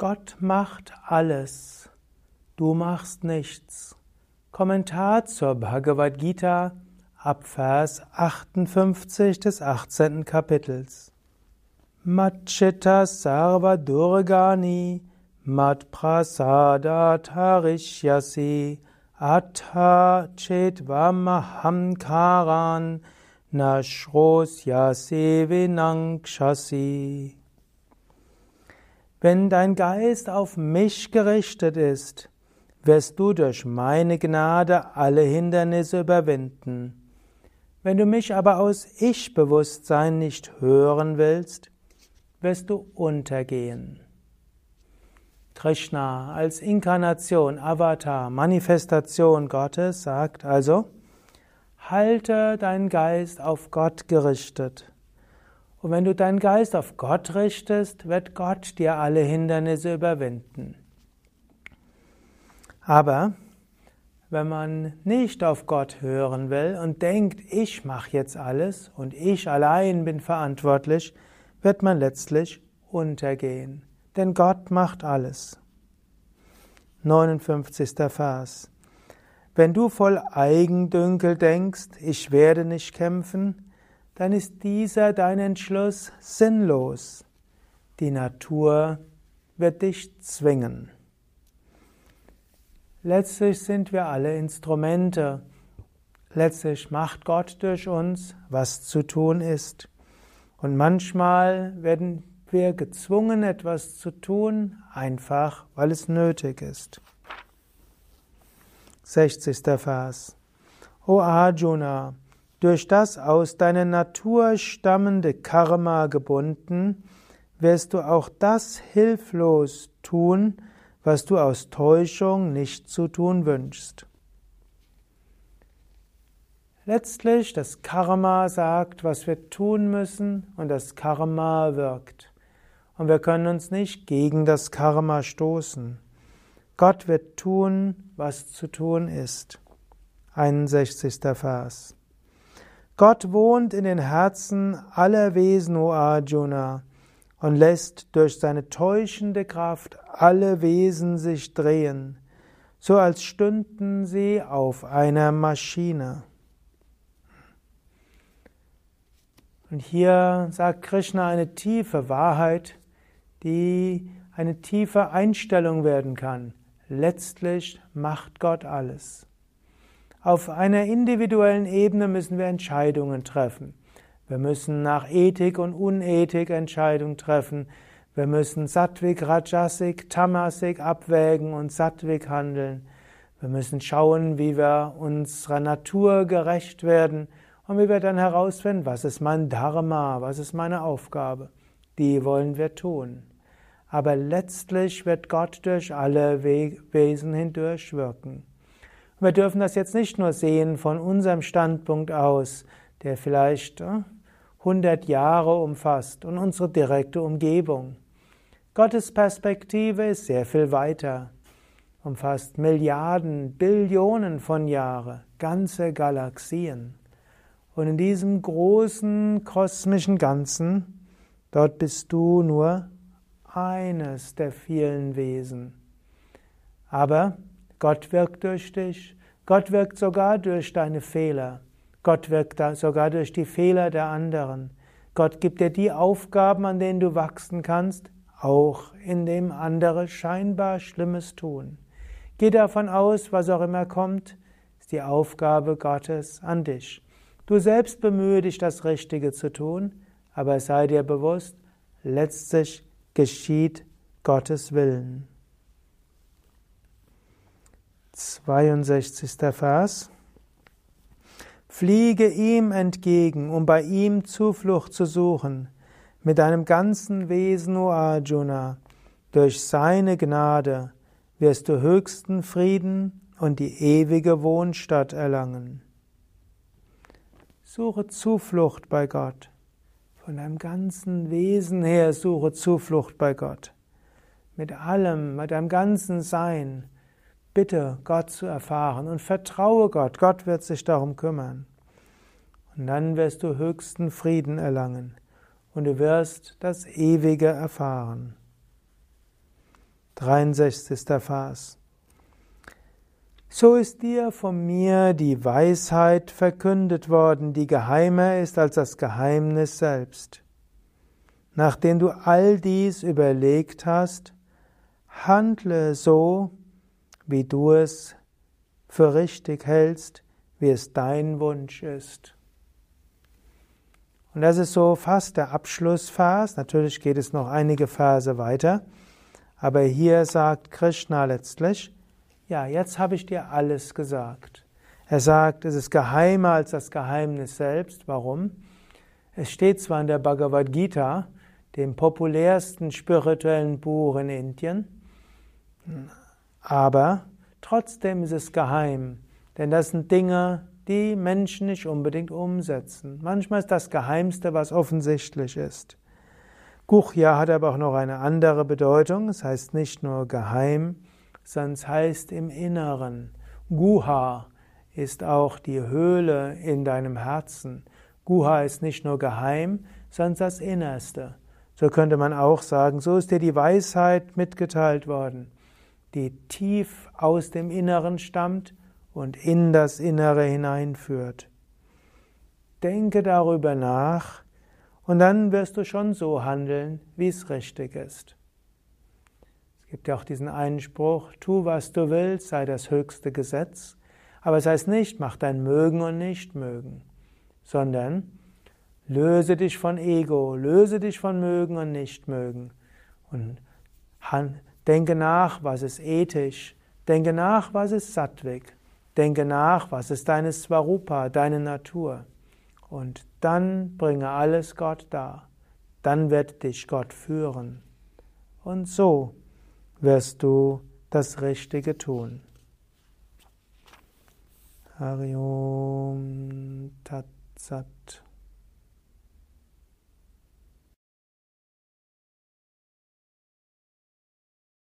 Gott macht alles, du machst nichts. Kommentar zur Bhagavad Gita ab Vers 58 des 18. Kapitels. Machita sarva durgani mat prasadat harishyasi atha chetvahamkaran nashroshyasi vinangshasi. Wenn dein Geist auf mich gerichtet ist, wirst du durch meine Gnade alle Hindernisse überwinden. Wenn du mich aber aus Ich-Bewusstsein nicht hören willst, wirst du untergehen. Krishna als Inkarnation, Avatar, Manifestation Gottes sagt also, halte deinen Geist auf Gott gerichtet. Und wenn du deinen Geist auf Gott richtest, wird Gott dir alle Hindernisse überwinden. Aber wenn man nicht auf Gott hören will und denkt, ich mache jetzt alles und ich allein bin verantwortlich, wird man letztlich untergehen. Denn Gott macht alles. 59. Vers. Wenn du voll Eigendünkel denkst, ich werde nicht kämpfen, dann ist dieser dein Entschluss sinnlos. Die Natur wird dich zwingen. Letztlich sind wir alle Instrumente. Letztlich macht Gott durch uns, was zu tun ist. Und manchmal werden wir gezwungen, etwas zu tun, einfach weil es nötig ist. 60. Vers. O Arjuna, durch das aus deiner Natur stammende Karma gebunden, wirst du auch das hilflos tun, was du aus Täuschung nicht zu tun wünschst. Letztlich, das Karma sagt, was wir tun müssen, und das Karma wirkt. Und wir können uns nicht gegen das Karma stoßen. Gott wird tun, was zu tun ist. 61. Vers. Gott wohnt in den Herzen aller Wesen, o Arjuna, und lässt durch seine täuschende Kraft alle Wesen sich drehen, so als stünden sie auf einer Maschine. Und hier sagt Krishna eine tiefe Wahrheit, die eine tiefe Einstellung werden kann. Letztlich macht Gott alles. Auf einer individuellen Ebene müssen wir Entscheidungen treffen. Wir müssen nach Ethik und Unethik Entscheidungen treffen. Wir müssen Sattvik, Rajasik, Tamasik abwägen und Sattvik handeln. Wir müssen schauen, wie wir unserer Natur gerecht werden und wie wir dann herausfinden, was ist mein Dharma, was ist meine Aufgabe. Die wollen wir tun. Aber letztlich wird Gott durch alle Wesen hindurch wirken. Wir dürfen das jetzt nicht nur sehen von unserem Standpunkt aus, der vielleicht 100 äh, Jahre umfasst und unsere direkte Umgebung. Gottes Perspektive ist sehr viel weiter, umfasst Milliarden, Billionen von Jahren, ganze Galaxien. Und in diesem großen kosmischen Ganzen, dort bist du nur eines der vielen Wesen. Aber Gott wirkt durch dich. Gott wirkt sogar durch deine Fehler. Gott wirkt sogar durch die Fehler der anderen. Gott gibt dir die Aufgaben, an denen du wachsen kannst, auch indem andere scheinbar Schlimmes tun. Geh davon aus, was auch immer kommt, ist die Aufgabe Gottes an dich. Du selbst bemühe dich, das Richtige zu tun, aber sei dir bewusst, letztlich geschieht Gottes Willen. 62. Vers. Fliege ihm entgegen, um bei ihm Zuflucht zu suchen, mit deinem ganzen Wesen, o Arjuna. Durch seine Gnade wirst du höchsten Frieden und die ewige Wohnstatt erlangen. Suche Zuflucht bei Gott. Von deinem ganzen Wesen her suche Zuflucht bei Gott. Mit allem, mit deinem ganzen Sein bitte Gott zu erfahren und vertraue Gott. Gott wird sich darum kümmern. Und dann wirst du höchsten Frieden erlangen und du wirst das Ewige erfahren. 63. Vers. So ist dir von mir die Weisheit verkündet worden, die geheimer ist als das Geheimnis selbst. Nachdem du all dies überlegt hast, handle so, wie du es für richtig hältst, wie es dein Wunsch ist. Und das ist so fast der Abschlussvers. Natürlich geht es noch einige Verse weiter. Aber hier sagt Krishna letztlich, ja, jetzt habe ich dir alles gesagt. Er sagt, es ist geheimer als das Geheimnis selbst. Warum? Es steht zwar in der Bhagavad Gita, dem populärsten spirituellen Buch in Indien, aber trotzdem ist es geheim, denn das sind Dinge, die Menschen nicht unbedingt umsetzen. Manchmal ist das Geheimste, was offensichtlich ist. Guchya hat aber auch noch eine andere Bedeutung. Es heißt nicht nur geheim, sondern es heißt im Inneren. Guha ist auch die Höhle in deinem Herzen. Guha ist nicht nur geheim, sondern das Innerste. So könnte man auch sagen, so ist dir die Weisheit mitgeteilt worden, die tief aus dem Inneren stammt und in das Innere hineinführt. Denke darüber nach und dann wirst du schon so handeln, wie es richtig ist gibt ja auch diesen Einspruch, tu, was du willst, sei das höchste Gesetz. Aber es heißt nicht, mach dein Mögen und Nichtmögen, sondern löse dich von Ego, löse dich von Mögen und Nichtmögen und denke nach, was ist ethisch, denke nach, was ist sattwig, denke nach, was ist deine Svarupa, deine Natur. Und dann bringe alles Gott dar. Dann wird dich Gott führen. Und so wirst du das Richtige tun. Hariom Tat Sat